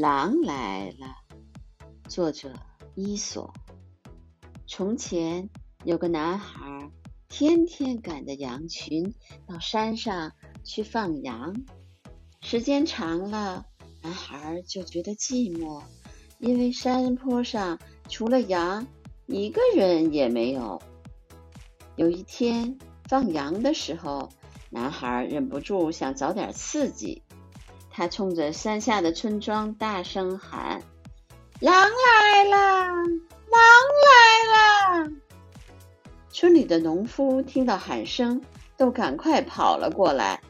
狼来了。作者：伊索。从前有个男孩，天天赶着羊群到山上去放羊。时间长了，男孩就觉得寂寞，因为山坡上除了羊，一个人也没有。有一天放羊的时候，男孩忍不住想找点刺激。他冲着山下的村庄大声喊：“狼来了！狼来了！”村里的农夫听到喊声，都赶快跑了过来。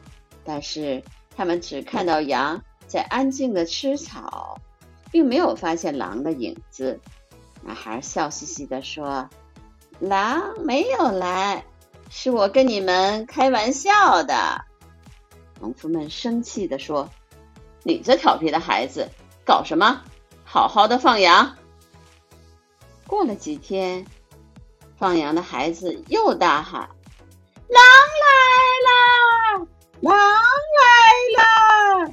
但是他们只看到羊在安静的吃草，并没有发现狼的影子。男孩笑嘻嘻地说：“狼没有来，是我跟你们开玩笑的。”农夫们生气地说。你这调皮的孩子，搞什么？好好的放羊。过了几天，放羊的孩子又大喊：“狼来了！狼来了！”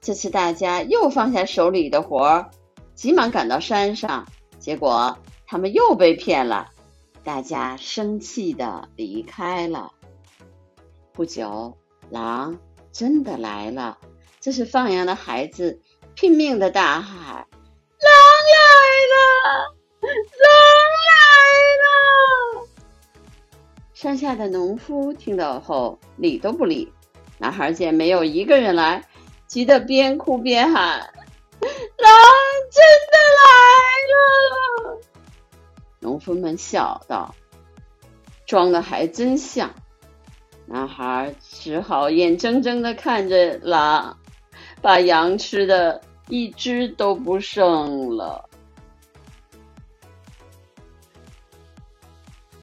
这次大家又放下手里的活儿，急忙赶到山上。结果他们又被骗了，大家生气的离开了。不久，狼真的来了。这是放羊的孩子拼命的大喊：“狼来了！狼来了！”山下的农夫听到后理都不理。男孩见没有一个人来，急得边哭边喊：“狼真的来了！”农夫们笑道：“装的还真像。”男孩只好眼睁睁的看着狼。把羊吃的一只都不剩了。